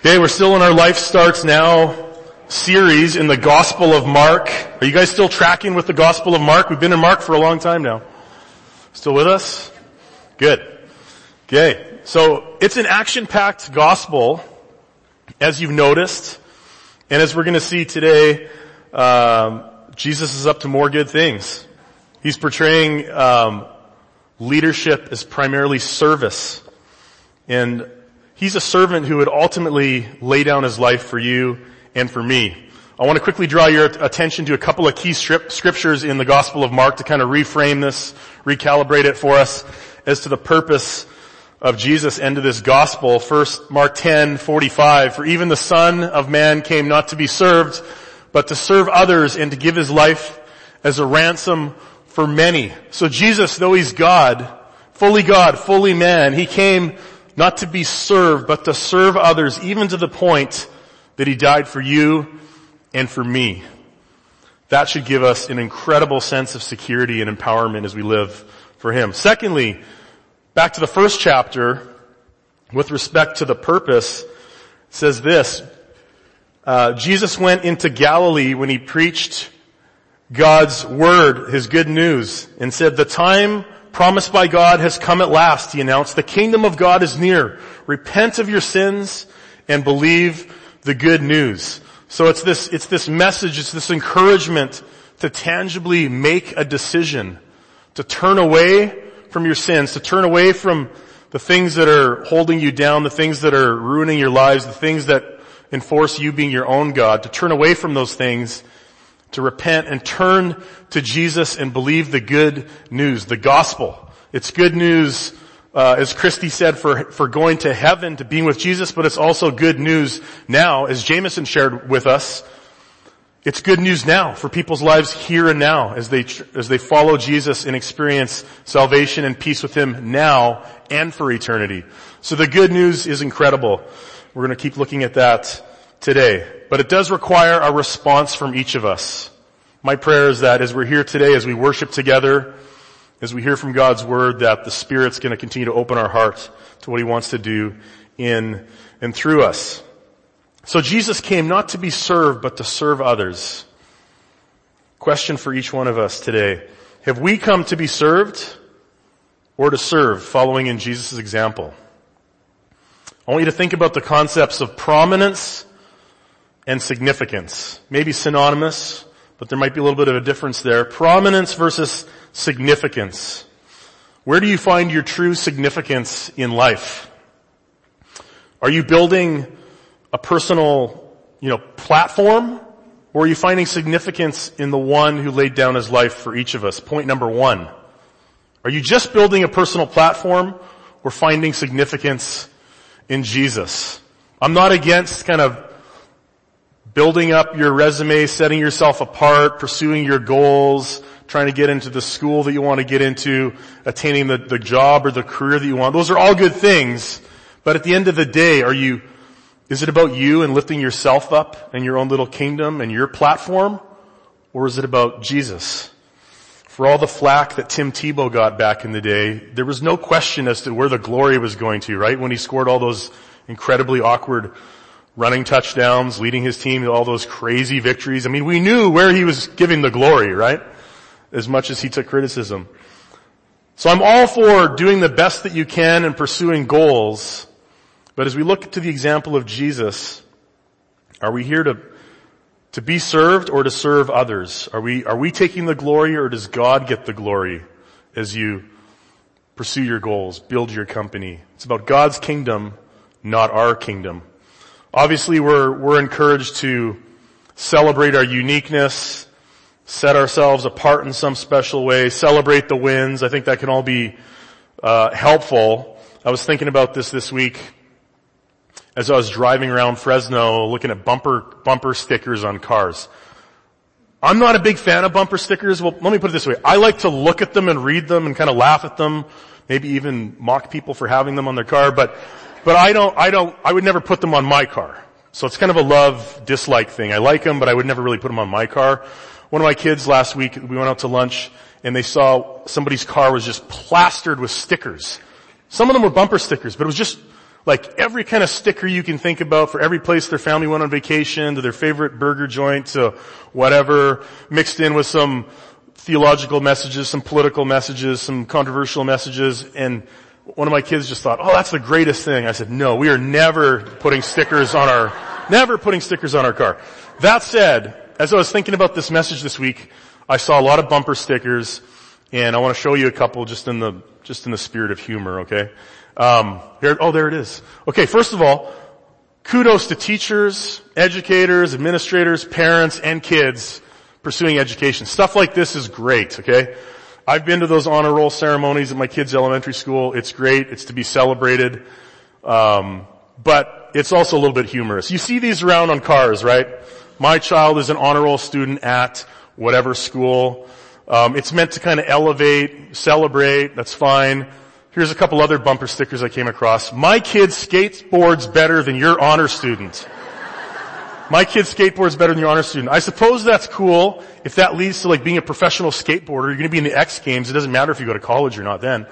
Okay, we're still in our Life Starts Now series in the Gospel of Mark. Are you guys still tracking with the Gospel of Mark? We've been in Mark for a long time now. Still with us? Good. Okay, so it's an action-packed gospel, as you've noticed, and as we're going to see today, um, Jesus is up to more good things. He's portraying um, leadership as primarily service, and He's a servant who would ultimately lay down his life for you and for me. I want to quickly draw your attention to a couple of key scriptures in the Gospel of Mark to kind of reframe this, recalibrate it for us as to the purpose of Jesus and to this gospel. First, Mark 10, 45, for even the Son of Man came not to be served, but to serve others and to give his life as a ransom for many. So Jesus, though he's God, fully God, fully man, he came not to be served, but to serve others, even to the point that he died for you and for me. That should give us an incredible sense of security and empowerment as we live for him. Secondly, back to the first chapter, with respect to the purpose, says this, uh, Jesus went into Galilee when he preached God's word, his good news, and said, the time promised by God has come at last, he announced. The kingdom of God is near. Repent of your sins and believe the good news. So it's this, it's this message, it's this encouragement to tangibly make a decision, to turn away from your sins, to turn away from the things that are holding you down, the things that are ruining your lives, the things that enforce you being your own God, to turn away from those things to repent and turn to Jesus and believe the good news, the gospel. It's good news, uh, as Christy said, for, for going to heaven, to being with Jesus, but it's also good news now, as Jameson shared with us. It's good news now for people's lives here and now as they, as they follow Jesus and experience salvation and peace with Him now and for eternity. So the good news is incredible. We're going to keep looking at that today but it does require a response from each of us. My prayer is that as we're here today, as we worship together, as we hear from God's word, that the Spirit's going to continue to open our hearts to what He wants to do in and through us. So Jesus came not to be served, but to serve others. Question for each one of us today. Have we come to be served or to serve following in Jesus' example? I want you to think about the concepts of prominence and significance. Maybe synonymous, but there might be a little bit of a difference there. Prominence versus significance. Where do you find your true significance in life? Are you building a personal, you know, platform? Or are you finding significance in the one who laid down his life for each of us? Point number one. Are you just building a personal platform or finding significance in Jesus? I'm not against kind of building up your resume, setting yourself apart, pursuing your goals, trying to get into the school that you want to get into, attaining the, the job or the career that you want. Those are all good things. But at the end of the day, are you, is it about you and lifting yourself up and your own little kingdom and your platform? Or is it about Jesus? For all the flack that Tim Tebow got back in the day, there was no question as to where the glory was going to, right? When he scored all those incredibly awkward running touchdowns, leading his team to all those crazy victories. I mean, we knew where he was giving the glory, right? As much as he took criticism. So I'm all for doing the best that you can and pursuing goals. But as we look to the example of Jesus, are we here to, to be served or to serve others? Are we, are we taking the glory or does God get the glory as you pursue your goals, build your company? It's about God's kingdom, not our kingdom. Obviously we're, we're encouraged to celebrate our uniqueness, set ourselves apart in some special way, celebrate the wins. I think that can all be uh, helpful. I was thinking about this this week as I was driving around Fresno looking at bumper, bumper stickers on cars. I'm not a big fan of bumper stickers. Well, let me put it this way. I like to look at them and read them and kind of laugh at them, maybe even mock people for having them on their car, but but I don't, I don't, I would never put them on my car. So it's kind of a love dislike thing. I like them, but I would never really put them on my car. One of my kids last week, we went out to lunch and they saw somebody's car was just plastered with stickers. Some of them were bumper stickers, but it was just Like every kind of sticker you can think about for every place their family went on vacation, to their favorite burger joint, to whatever, mixed in with some theological messages, some political messages, some controversial messages, and one of my kids just thought, oh, that's the greatest thing. I said, no, we are never putting stickers on our, never putting stickers on our car. That said, as I was thinking about this message this week, I saw a lot of bumper stickers, and I want to show you a couple just in the, just in the spirit of humor, okay? Um, here, oh, there it is. Okay, first of all, kudos to teachers, educators, administrators, parents, and kids pursuing education. Stuff like this is great, okay? I've been to those honor roll ceremonies at my kids' elementary school. It's great. It's to be celebrated. Um, but it's also a little bit humorous. You see these around on cars, right? My child is an honor roll student at whatever school. Um, it's meant to kind of elevate, celebrate. That's fine. Here's a couple other bumper stickers I came across. My kid skateboards better than your honor student. My kid skateboards better than your honor student. I suppose that's cool if that leads to like being a professional skateboarder. You're going to be in the X Games. It doesn't matter if you go to college or not then.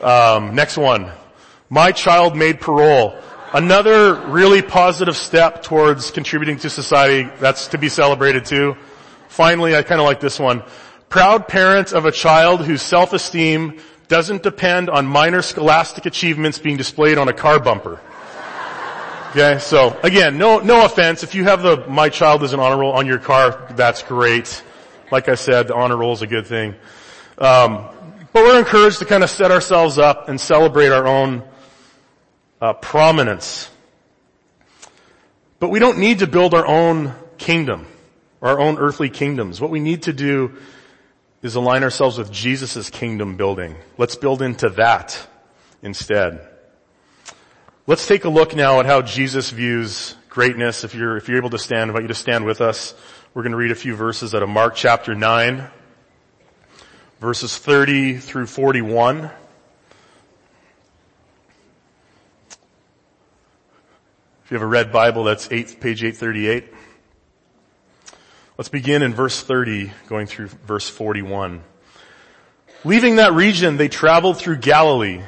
Um, next one. My child made parole. Another really positive step towards contributing to society. That's to be celebrated too. Finally, I kind of like this one. Proud parents of a child whose self-esteem doesn't depend on minor scholastic achievements being displayed on a car bumper. Okay, so again, no, no offense. If you have the My Child is an Honor Roll on your car, that's great. Like I said, the honor roll is a good thing. Um, but we're encouraged to kind of set ourselves up and celebrate our own uh, prominence. But we don't need to build our own kingdom, our own earthly kingdoms. What we need to do is align ourselves with Jesus' kingdom building. Let's build into that instead. Let's take a look now at how Jesus views greatness. If you're, if you're able to stand, I invite you to stand with us. We're going to read a few verses out of Mark chapter 9, verses 30 through 41. If you have a red Bible, that's eight, page 838. Let's begin in verse 30, going through verse 41. Leaving that region, they traveled through Galilee.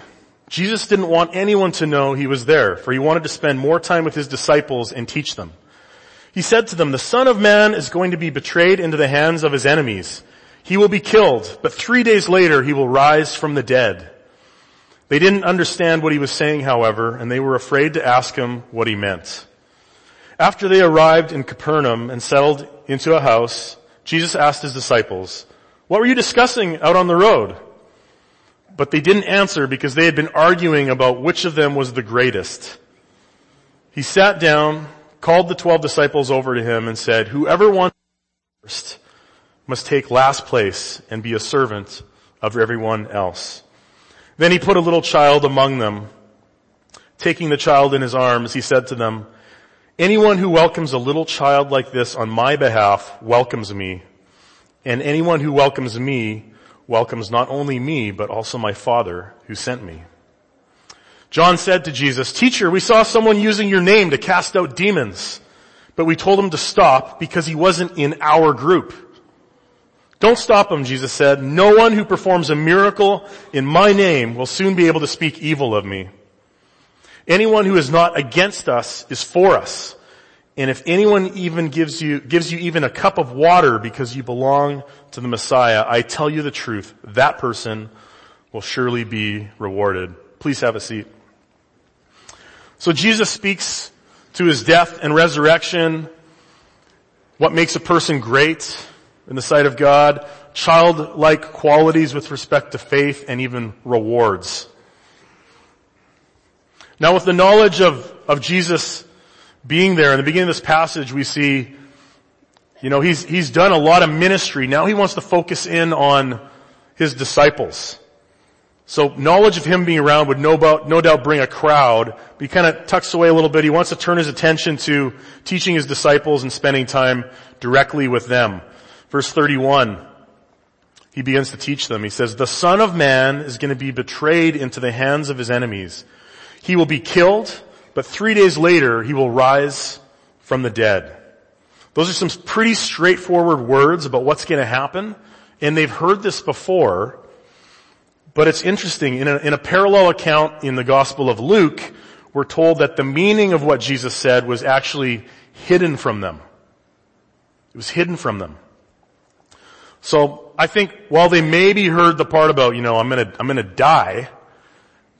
Jesus didn't want anyone to know he was there, for he wanted to spend more time with his disciples and teach them. He said to them, the son of man is going to be betrayed into the hands of his enemies. He will be killed, but three days later he will rise from the dead. They didn't understand what he was saying, however, and they were afraid to ask him what he meant. After they arrived in Capernaum and settled into a house, Jesus asked his disciples, what were you discussing out on the road? But they didn't answer because they had been arguing about which of them was the greatest. He sat down, called the twelve disciples over to him and said, whoever wants first must take last place and be a servant of everyone else. Then he put a little child among them. Taking the child in his arms, he said to them, anyone who welcomes a little child like this on my behalf welcomes me. And anyone who welcomes me welcomes not only me, but also my Father who sent me. John said to Jesus, teacher, we saw someone using your name to cast out demons, but we told him to stop because he wasn't in our group. Don't stop him, Jesus said. No one who performs a miracle in my name will soon be able to speak evil of me. Anyone who is not against us is for us. And if anyone even gives you, gives you even a cup of water because you belong to the Messiah, I tell you the truth, that person will surely be rewarded. Please have a seat. So Jesus speaks to his death and resurrection, what makes a person great in the sight of God, childlike qualities with respect to faith, and even rewards. Now with the knowledge of, of Jesus being there. In the beginning of this passage, we see, you know, he's, he's done a lot of ministry. Now he wants to focus in on his disciples. So knowledge of him being around would no, doubt, no doubt bring a crowd, but he kind of tucks away a little bit. He wants to turn his attention to teaching his disciples and spending time directly with them. Verse 31, he begins to teach them. He says, the son of man is going to be betrayed into the hands of his enemies. He will be killed but three days later he will rise from the dead. Those are some pretty straightforward words about what's going to happen, and they've heard this before, but it's interesting. In a, in a parallel account in the Gospel of Luke, we're told that the meaning of what Jesus said was actually hidden from them. It was hidden from them. So I think while they maybe heard the part about, you know, I'm gonna, I'm gonna die,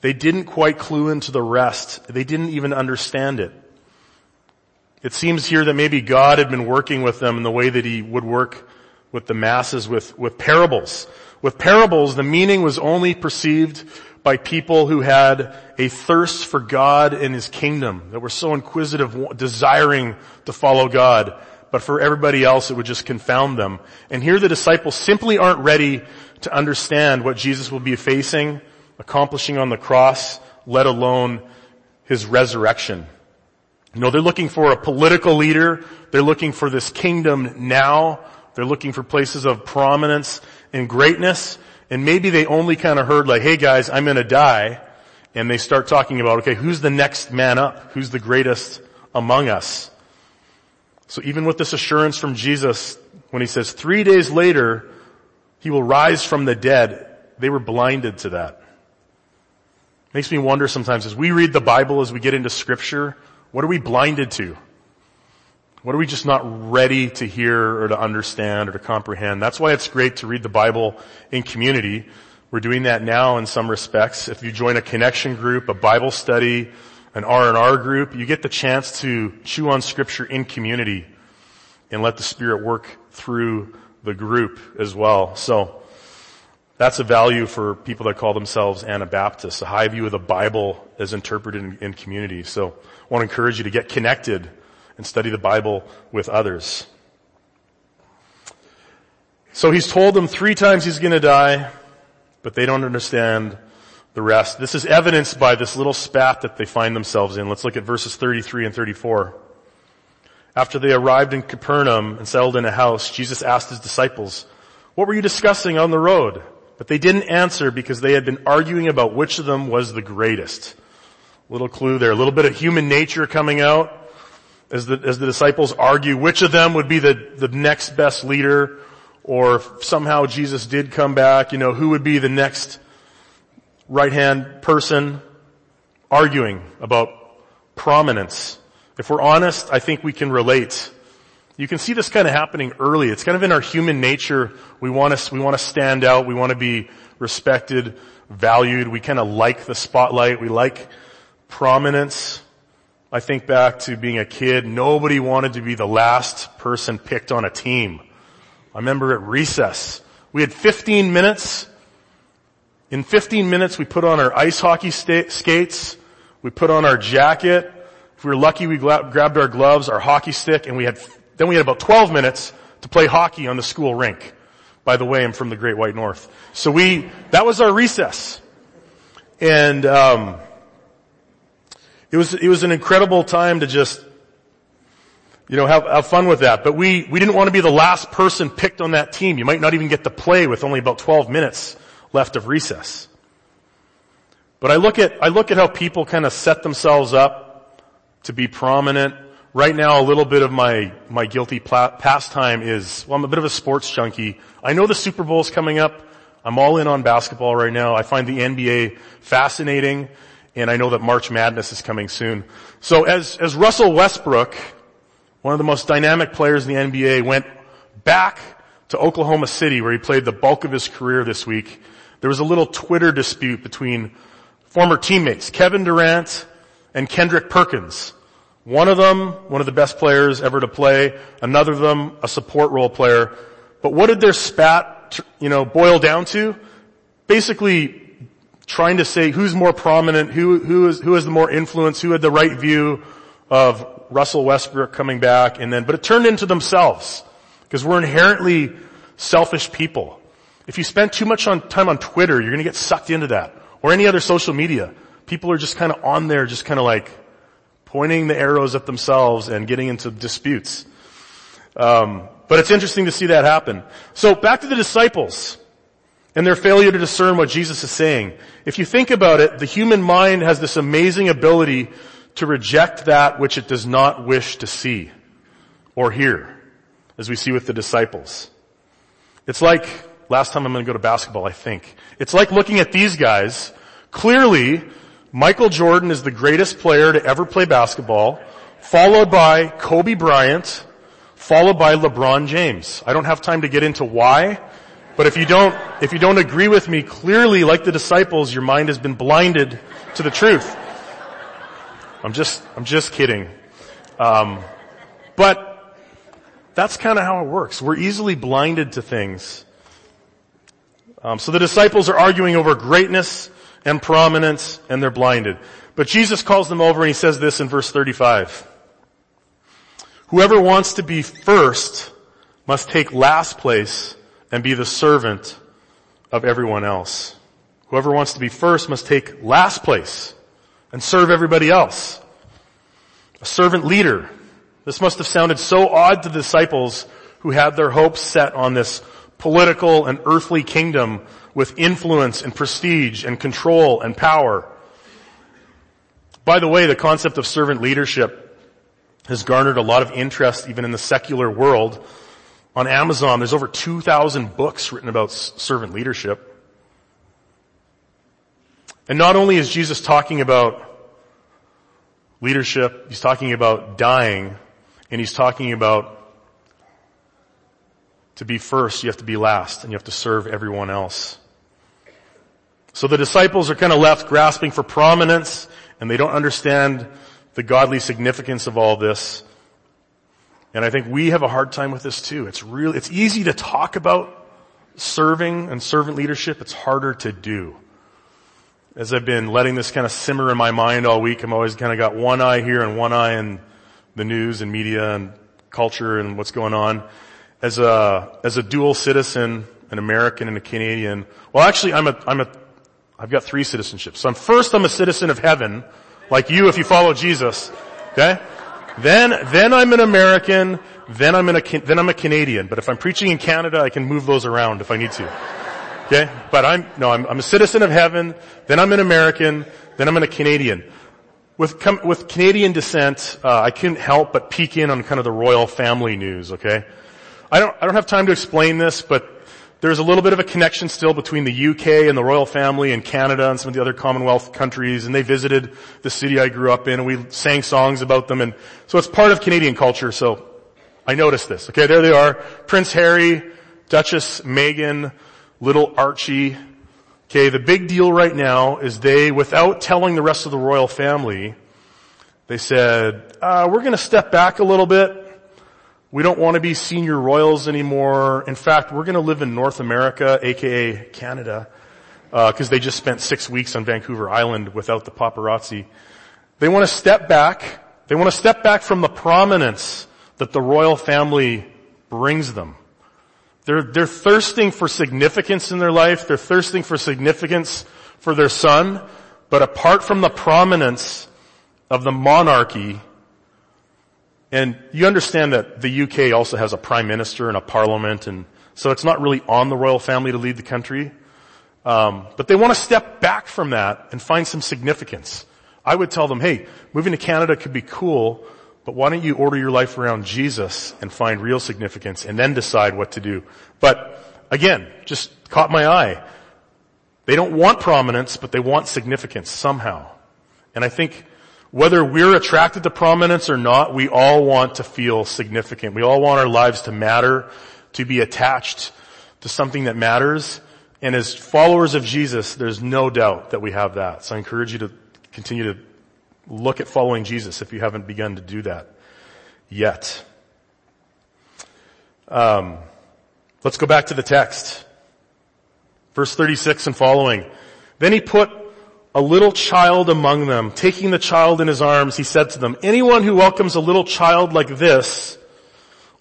they didn't quite clue into the rest. They didn't even understand it. It seems here that maybe God had been working with them in the way that he would work with the masses with, with parables. With parables, the meaning was only perceived by people who had a thirst for God and His kingdom, that were so inquisitive, desiring to follow God. But for everybody else, it would just confound them. And here the disciples simply aren't ready to understand what Jesus will be facing, accomplishing on the cross, let alone His resurrection. You know, they're looking for a political leader. They're looking for this kingdom now. They're looking for places of prominence and greatness. And maybe they only kind of heard like, hey guys, I'm gonna die. And they start talking about, okay, who's the next man up? Who's the greatest among us? So even with this assurance from Jesus, when he says three days later, he will rise from the dead, they were blinded to that. Makes me wonder sometimes as we read the Bible, as we get into scripture, what are we blinded to? What are we just not ready to hear or to understand or to comprehend? That's why it's great to read the Bible in community. We're doing that now in some respects. If you join a connection group, a Bible study, an R&R group, you get the chance to chew on scripture in community and let the Spirit work through the group as well. So, that's a value for people that call themselves Anabaptists, a high view of the Bible as interpreted in, in community. So I want to encourage you to get connected and study the Bible with others. So he's told them three times he's gonna die, but they don't understand the rest. This is evidenced by this little spat that they find themselves in. Let's look at verses 33 and 34. After they arrived in Capernaum and settled in a house, Jesus asked his disciples, what were you discussing on the road? But they didn't answer because they had been arguing about which of them was the greatest. Little clue there, a little bit of human nature coming out as the, as the disciples argue which of them would be the, the next best leader, or somehow Jesus did come back, you know, who would be the next right hand person, arguing about prominence. If we're honest, I think we can relate. You can see this kind of happening early. It's kind of in our human nature. We want to, we want to stand out. We want to be respected, valued. We kind of like the spotlight. We like prominence. I think back to being a kid, nobody wanted to be the last person picked on a team. I remember at recess, we had 15 minutes. In 15 minutes, we put on our ice hockey sta- skates, we put on our jacket. If we were lucky, we gra- grabbed our gloves, our hockey stick, and we had, then we had about 12 minutes to play hockey on the school rink. By the way, I'm from the Great White North. So we, that was our recess. And, um, it was, it was an incredible time to just, you know, have, have fun with that. But we, we didn't want to be the last person picked on that team. You might not even get to play with only about 12 minutes left of recess. But I look at, I look at how people kind of set themselves up to be prominent. Right now, a little bit of my, my guilty pastime is, well, I'm a bit of a sports junkie. I know the Super Bowl is coming up. I'm all in on basketball right now. I find the NBA fascinating and I know that March Madness is coming soon. So as, as Russell Westbrook, one of the most dynamic players in the NBA, went back to Oklahoma City where he played the bulk of his career this week, there was a little Twitter dispute between former teammates, Kevin Durant and Kendrick Perkins. One of them, one of the best players ever to play, another of them, a support role player. But what did their spat, you know, boil down to? Basically, trying to say who's more prominent, who, who is, who has the more influence, who had the right view of Russell Westbrook coming back and then, but it turned into themselves. Because we're inherently selfish people. If you spend too much on time on Twitter, you're gonna get sucked into that. Or any other social media. People are just kinda on there, just kinda like pointing the arrows at themselves and getting into disputes. Um, but it's interesting to see that happen. So back to the disciples and their failure to discern what Jesus is saying. If you think about it, the human mind has this amazing ability to reject that which it does not wish to see or hear, as we see with the disciples. It's like, last time I'm going to go to basketball, I think. It's like looking at these guys. Clearly, Michael Jordan is the greatest player to ever play basketball, followed by Kobe Bryant, followed by LeBron James. I don't have time to get into why, but if you don't, if you don't agree with me, clearly like the disciples, your mind has been blinded to the truth. I'm just, I'm just kidding. Um, but that's kind of how it works. We're easily blinded to things. Um, so the disciples are arguing over greatness and prominence and they're blinded. But Jesus calls them over and he says this in verse 35. Whoever wants to be first must take last place and be the servant of everyone else. Whoever wants to be first must take last place and serve everybody else. A servant leader. This must have sounded so odd to the disciples who had their hopes set on this political and earthly kingdom with influence and prestige and control and power. By the way, the concept of servant leadership has garnered a lot of interest even in the secular world. On Amazon, there's over 2,000 books written about servant leadership. And not only is Jesus talking about leadership, he's talking about dying, and he's talking about to be first, you have to be last, and you have to serve everyone else. So the disciples are kind of left grasping for prominence and they don't understand the godly significance of all this. And I think we have a hard time with this too. It's really, it's easy to talk about serving and servant leadership. It's harder to do. As I've been letting this kind of simmer in my mind all week, I'm always kind of got one eye here and one eye in the news and media and culture and what's going on. As a, as a dual citizen, an American and a Canadian, well actually I'm a, I'm a I've got three citizenships. So I'm first, I'm a citizen of heaven, like you if you follow Jesus. Okay? Then, then I'm an American, then I'm, in a, then I'm a Canadian. But if I'm preaching in Canada, I can move those around if I need to. Okay? But I'm, no, I'm, I'm a citizen of heaven, then I'm an American, then I'm a Canadian. With, with Canadian descent, uh, I couldn't help but peek in on kind of the royal family news, okay? I don't, I don't have time to explain this, but there's a little bit of a connection still between the UK and the royal family and Canada and some of the other Commonwealth countries and they visited the city I grew up in and we sang songs about them and so it's part of Canadian culture so I noticed this. Okay, there they are. Prince Harry, Duchess Meghan, little Archie. Okay, the big deal right now is they, without telling the rest of the royal family, they said, uh, we're gonna step back a little bit we don't want to be senior royals anymore. In fact, we're going to live in North America, aka Canada, because uh, they just spent six weeks on Vancouver Island without the paparazzi. They want to step back. They want to step back from the prominence that the royal family brings them. They're, they're thirsting for significance in their life. They're thirsting for significance for their son. But apart from the prominence of the monarchy, and you understand that the UK also has a prime minister and a parliament and so it's not really on the royal family to lead the country. Um, but they want to step back from that and find some significance. I would tell them, hey, moving to Canada could be cool, but why don't you order your life around Jesus and find real significance and then decide what to do. But again, just caught my eye. They don't want prominence, but they want significance somehow. And I think whether we're attracted to prominence or not, we all want to feel significant. We all want our lives to matter, to be attached to something that matters. And as followers of Jesus, there's no doubt that we have that. So I encourage you to continue to look at following Jesus if you haven't begun to do that yet. Um, let's go back to the text. Verse 36 and following. Then he put a little child among them. Taking the child in his arms, he said to them, anyone who welcomes a little child like this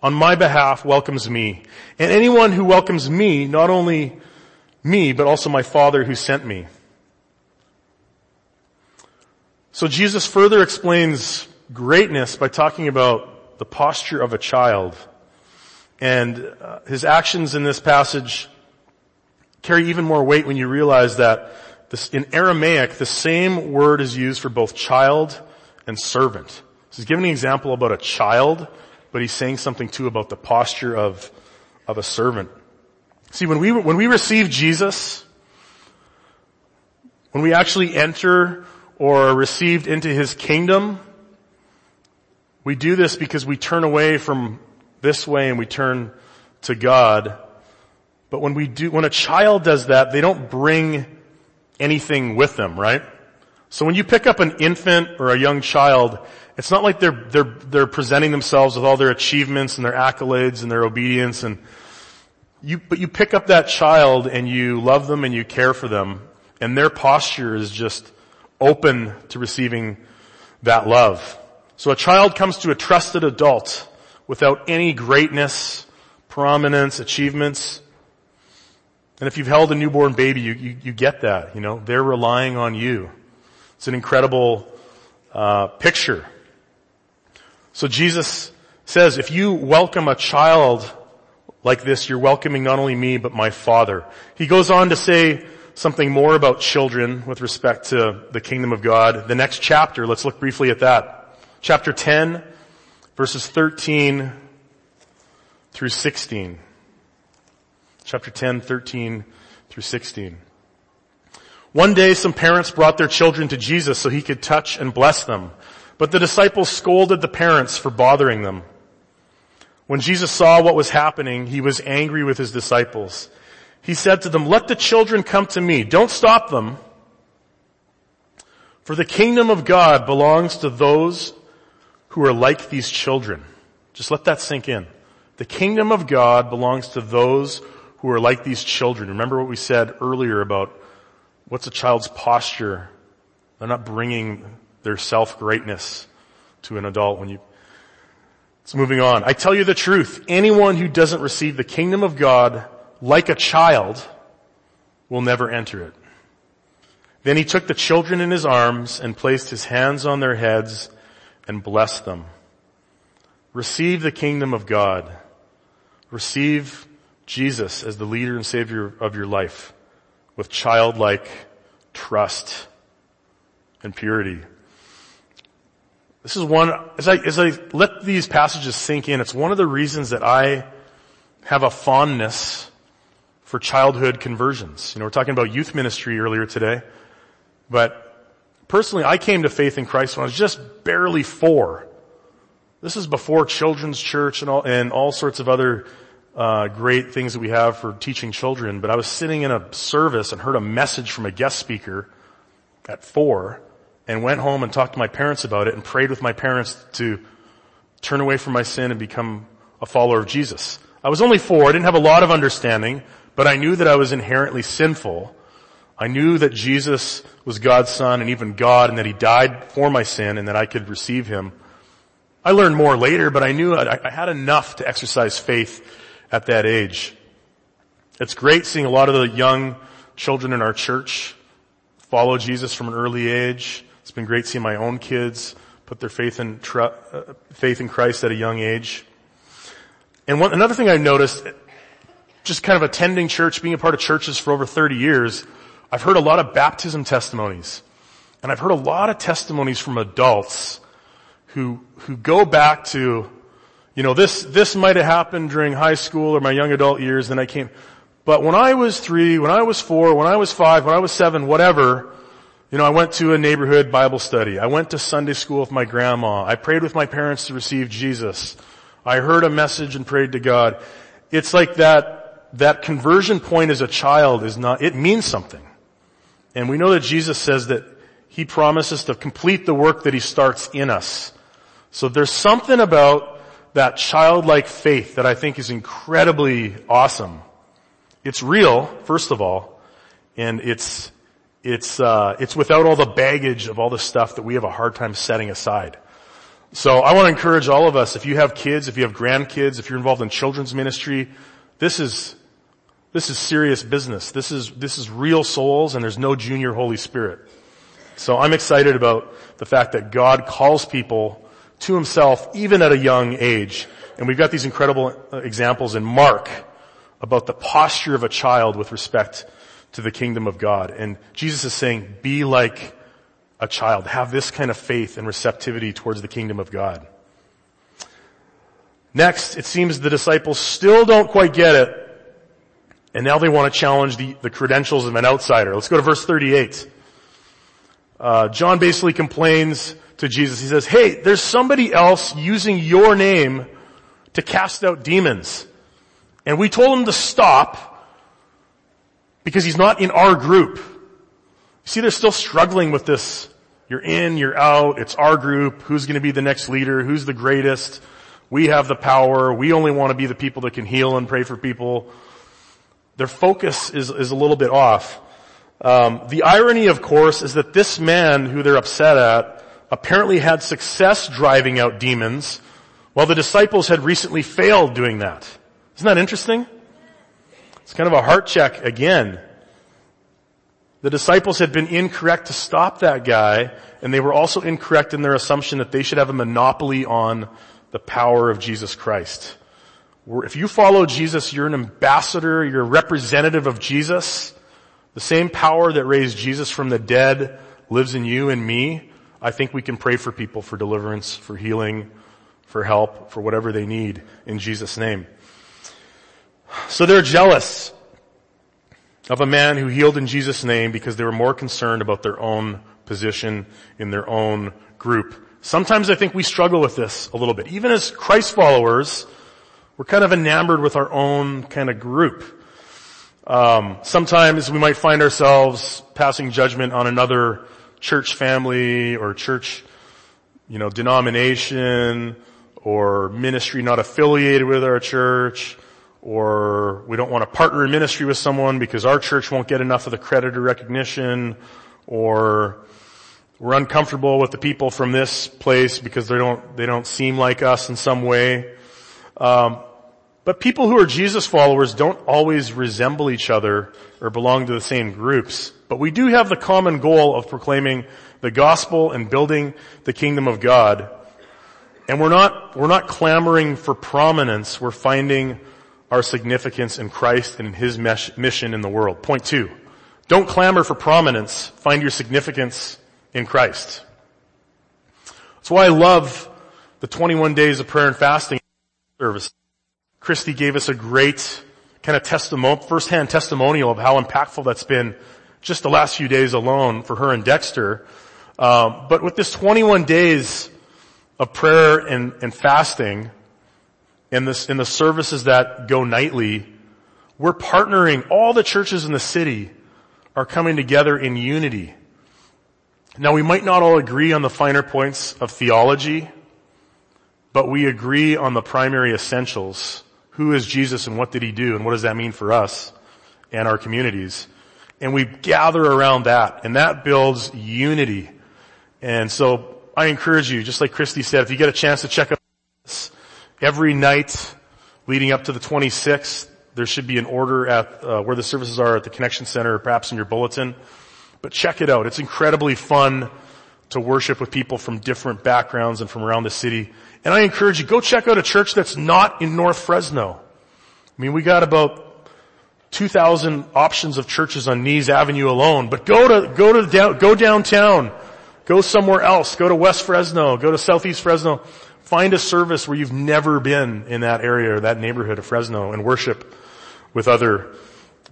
on my behalf welcomes me. And anyone who welcomes me, not only me, but also my father who sent me. So Jesus further explains greatness by talking about the posture of a child. And uh, his actions in this passage carry even more weight when you realize that this, in Aramaic, the same word is used for both child and servant. So he's giving an example about a child, but he's saying something too about the posture of, of a servant. See, when we, when we receive Jesus, when we actually enter or received into his kingdom, we do this because we turn away from this way and we turn to God. But when we do, when a child does that, they don't bring anything with them, right? So when you pick up an infant or a young child, it's not like they're, they're, they're presenting themselves with all their achievements and their accolades and their obedience and you, but you pick up that child and you love them and you care for them and their posture is just open to receiving that love. So a child comes to a trusted adult without any greatness, prominence, achievements. And if you've held a newborn baby, you, you, you get that, you know, they're relying on you. It's an incredible uh, picture. So Jesus says, if you welcome a child like this, you're welcoming not only me, but my Father. He goes on to say something more about children with respect to the kingdom of God. The next chapter, let's look briefly at that. Chapter 10, verses 13 through 16. Chapter 10, 13 through 16. One day some parents brought their children to Jesus so he could touch and bless them. But the disciples scolded the parents for bothering them. When Jesus saw what was happening, he was angry with his disciples. He said to them, let the children come to me. Don't stop them. For the kingdom of God belongs to those who are like these children. Just let that sink in. The kingdom of God belongs to those who are like these children. Remember what we said earlier about what's a child's posture? They're not bringing their self-greatness to an adult when you it's moving on. I tell you the truth. Anyone who doesn't receive the kingdom of God like a child will never enter it. Then he took the children in his arms and placed his hands on their heads and blessed them. Receive the kingdom of God. Receive Jesus as the leader and savior of your life with childlike trust and purity. This is one, as I, as I let these passages sink in, it's one of the reasons that I have a fondness for childhood conversions. You know, we're talking about youth ministry earlier today, but personally I came to faith in Christ when I was just barely four. This is before children's church and all, and all sorts of other uh, great things that we have for teaching children. But I was sitting in a service and heard a message from a guest speaker at four, and went home and talked to my parents about it and prayed with my parents to turn away from my sin and become a follower of Jesus. I was only four. I didn't have a lot of understanding, but I knew that I was inherently sinful. I knew that Jesus was God's son and even God and that he died for my sin and that I could receive him. I learned more later, but I knew I, I had enough to exercise faith at that age. It's great seeing a lot of the young children in our church follow Jesus from an early age. It's been great seeing my own kids put their faith in, tr- uh, faith in Christ at a young age. And one, another thing I've noticed, just kind of attending church, being a part of churches for over 30 years, I've heard a lot of baptism testimonies. And I've heard a lot of testimonies from adults who, who go back to, you know, this, this might have happened during high school or my young adult years, then I came, but when I was three, when I was four, when I was five, when I was seven, whatever, you know, I went to a neighborhood Bible study. I went to Sunday school with my grandma. I prayed with my parents to receive Jesus. I heard a message and prayed to God. It's like that, that conversion point as a child is not, it means something. And we know that Jesus says that He promises to complete the work that He starts in us. So there's something about that childlike faith that I think is incredibly awesome. It's real, first of all, and it's, it's, uh, it's without all the baggage of all the stuff that we have a hard time setting aside. So I want to encourage all of us, if you have kids, if you have grandkids, if you're involved in children's ministry, this is, this is serious business. This is, this is real souls and there's no junior Holy Spirit. So I'm excited about the fact that God calls people to himself even at a young age. And we've got these incredible uh, examples in Mark about the posture of a child with respect to the kingdom of God. And Jesus is saying, be like a child. Have this kind of faith and receptivity towards the kingdom of God. Next, it seems the disciples still don't quite get it. And now they want to challenge the, the credentials of an outsider. Let's go to verse 38. uh, John basically complains to Jesus. He says, hey, there's somebody else using your name to cast out demons. And we told him to stop because he's not in our group. See, they're still struggling with this. You're in, you're out, it's our group, who's gonna be the next leader, who's the greatest, we have the power, we only want to be the people that can heal and pray for people. Their focus is, is a little bit off. Um, the irony, of course, is that this man who they're upset at apparently had success driving out demons, while the disciples had recently failed doing that. Isn't that interesting? It's kind of a heart check again. The disciples had been incorrect to stop that guy, and they were also incorrect in their assumption that they should have a monopoly on the power of Jesus Christ. If you follow Jesus, you're an ambassador, you're a representative of Jesus. The same power that raised Jesus from the dead lives in you and me. I think we can pray for people for deliverance, for healing, for help, for whatever they need in Jesus' name. So they're jealous of a man who healed in Jesus' name because they were more concerned about their own position in their own group. Sometimes I think we struggle with this a little bit. Even as Christ followers, we're kind of enamored with our own kind of group. Um, sometimes we might find ourselves passing judgment on another church family or church, you know, denomination or ministry not affiliated with our church or we don't want to partner in ministry with someone because our church won't get enough of the credit or recognition or we're uncomfortable with the people from this place because they don't, they don't seem like us in some way. Um, but people who are Jesus followers don't always resemble each other or belong to the same groups. But we do have the common goal of proclaiming the gospel and building the kingdom of God. And we're not, we're not clamoring for prominence. We're finding our significance in Christ and in His mission in the world. Point two. Don't clamor for prominence. Find your significance in Christ. That's why I love the 21 days of prayer and fasting service. Christy gave us a great kind of testimonial, firsthand testimonial of how impactful that's been just the last few days alone for her and Dexter. Um, but with this 21 days of prayer and, and fasting, and this, in the services that go nightly, we're partnering, all the churches in the city are coming together in unity. Now we might not all agree on the finer points of theology, but we agree on the primary essentials who is Jesus and what did he do and what does that mean for us and our communities. And we gather around that and that builds unity. And so I encourage you, just like Christy said, if you get a chance to check out every night leading up to the 26th, there should be an order at uh, where the services are at the connection center, perhaps in your bulletin. But check it out. It's incredibly fun to worship with people from different backgrounds and from around the city. And I encourage you, go check out a church that's not in North Fresno. I mean, we got about 2,000 options of churches on Nees Avenue alone, but go to, go to, down, go downtown, go somewhere else, go to West Fresno, go to Southeast Fresno, find a service where you've never been in that area or that neighborhood of Fresno and worship with other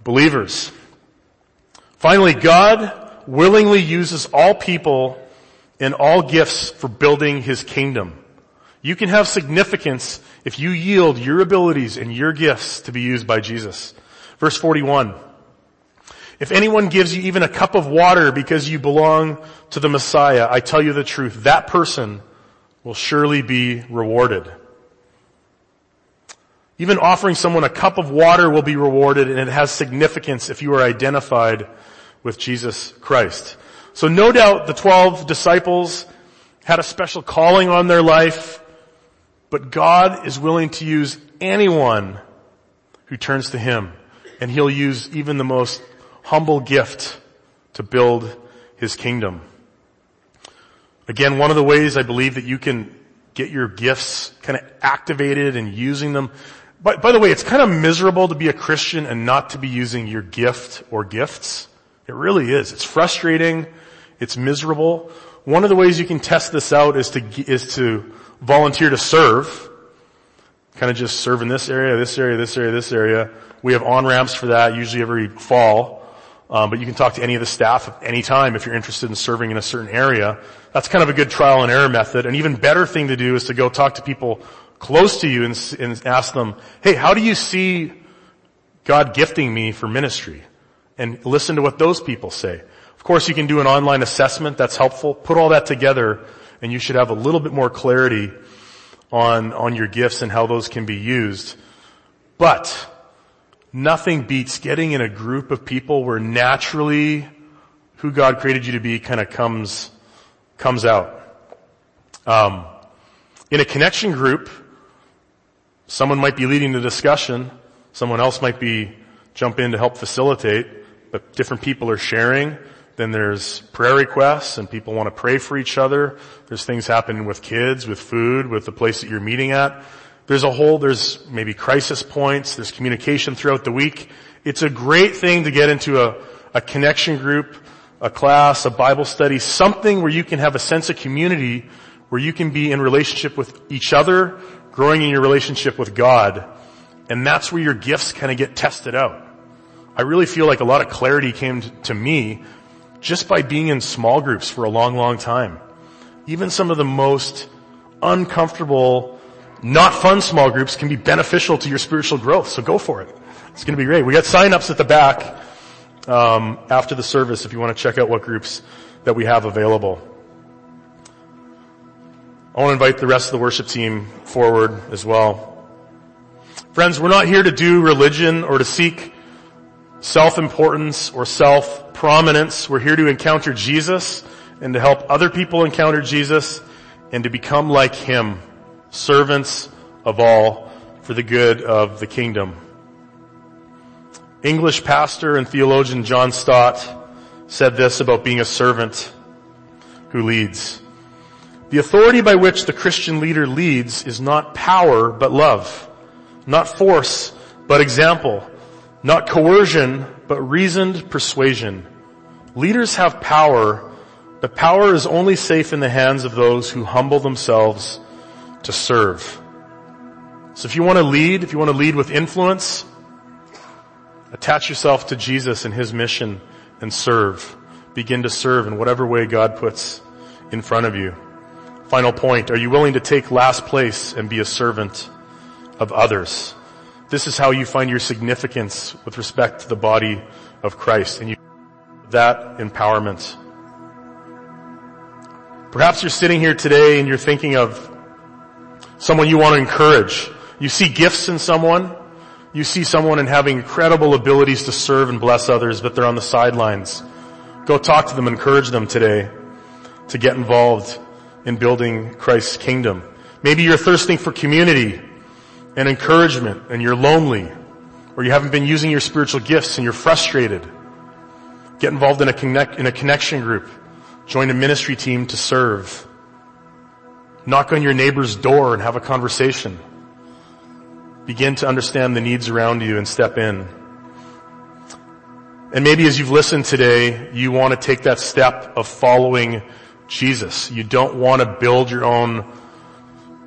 believers. Finally, God willingly uses all people and all gifts for building His kingdom. You can have significance if you yield your abilities and your gifts to be used by Jesus. Verse 41. If anyone gives you even a cup of water because you belong to the Messiah, I tell you the truth, that person will surely be rewarded. Even offering someone a cup of water will be rewarded and it has significance if you are identified with Jesus Christ. So no doubt the 12 disciples had a special calling on their life. But God is willing to use anyone who turns to Him. And He'll use even the most humble gift to build His kingdom. Again, one of the ways I believe that you can get your gifts kind of activated and using them. But by the way, it's kind of miserable to be a Christian and not to be using your gift or gifts. It really is. It's frustrating. It's miserable. One of the ways you can test this out is to, is to volunteer to serve, kind of just serve in this area, this area, this area, this area. We have on-ramps for that usually every fall. Um, but you can talk to any of the staff at any time if you're interested in serving in a certain area. That's kind of a good trial and error method. An even better thing to do is to go talk to people close to you and, and ask them, hey, how do you see God gifting me for ministry? And listen to what those people say. Of course, you can do an online assessment. That's helpful. Put all that together and you should have a little bit more clarity on, on your gifts and how those can be used. But nothing beats getting in a group of people where naturally who God created you to be kind of comes, comes out. Um, in a connection group, someone might be leading the discussion, someone else might be jump in to help facilitate, but different people are sharing. Then there's prayer requests and people want to pray for each other. There's things happening with kids, with food, with the place that you're meeting at. There's a whole, there's maybe crisis points, there's communication throughout the week. It's a great thing to get into a, a connection group, a class, a Bible study, something where you can have a sense of community, where you can be in relationship with each other, growing in your relationship with God. And that's where your gifts kind of get tested out. I really feel like a lot of clarity came to me just by being in small groups for a long, long time. Even some of the most uncomfortable, not fun small groups can be beneficial to your spiritual growth. So go for it. It's going to be great. We got sign-ups at the back um, after the service if you want to check out what groups that we have available. I want to invite the rest of the worship team forward as well. Friends, we're not here to do religion or to seek self-importance or self-prominence. We're here to encounter Jesus and to help other people encounter Jesus and to become like Him, servants of all for the good of the kingdom. English pastor and theologian John Stott said this about being a servant who leads. The authority by which the Christian leader leads is not power, but love. Not force, but example. Not coercion, but reasoned persuasion. Leaders have power, but power is only safe in the hands of those who humble themselves to serve. So if you want to lead, if you want to lead with influence, attach yourself to Jesus and His mission and serve. Begin to serve in whatever way God puts in front of you. Final point, are you willing to take last place and be a servant of others? This is how you find your significance with respect to the body of Christ and you that empowerment. Perhaps you're sitting here today and you're thinking of someone you want to encourage. You see gifts in someone. You see someone and having incredible abilities to serve and bless others, but they're on the sidelines. Go talk to them, encourage them today to get involved in building Christ's kingdom. Maybe you're thirsting for community and encouragement and you're lonely or you haven't been using your spiritual gifts and you're frustrated, get involved in a connect, in a connection group. Join a ministry team to serve. Knock on your neighbor's door and have a conversation. Begin to understand the needs around you and step in. And maybe as you've listened today, you want to take that step of following Jesus. You don't want to build your own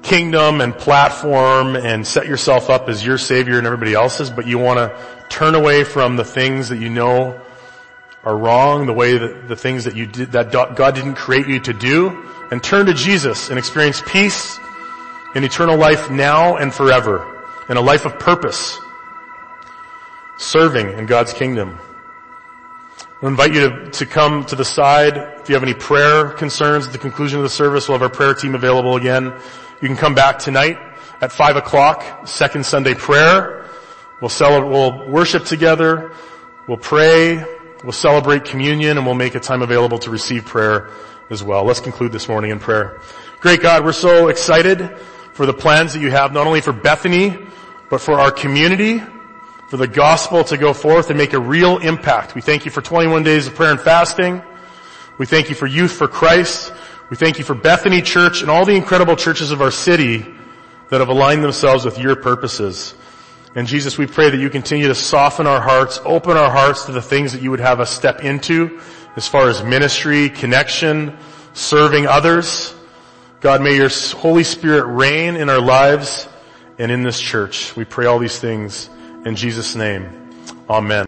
kingdom and platform and set yourself up as your savior and everybody else's, but you want to turn away from the things that you know are wrong, the way that the things that you did, that God didn't create you to do, and turn to Jesus and experience peace and eternal life now and forever, and a life of purpose, serving in God's kingdom. I invite you to, to come to the side. If you have any prayer concerns at the conclusion of the service, we'll have our prayer team available again. You can come back tonight at five o'clock, second Sunday prayer. We'll celebrate, we'll worship together. We'll pray. We'll celebrate communion and we'll make a time available to receive prayer as well. Let's conclude this morning in prayer. Great God, we're so excited for the plans that you have not only for Bethany, but for our community, for the gospel to go forth and make a real impact. We thank you for 21 days of prayer and fasting. We thank you for Youth for Christ. We thank you for Bethany Church and all the incredible churches of our city that have aligned themselves with your purposes. And Jesus, we pray that you continue to soften our hearts, open our hearts to the things that you would have us step into as far as ministry, connection, serving others. God, may your Holy Spirit reign in our lives and in this church. We pray all these things in Jesus' name. Amen.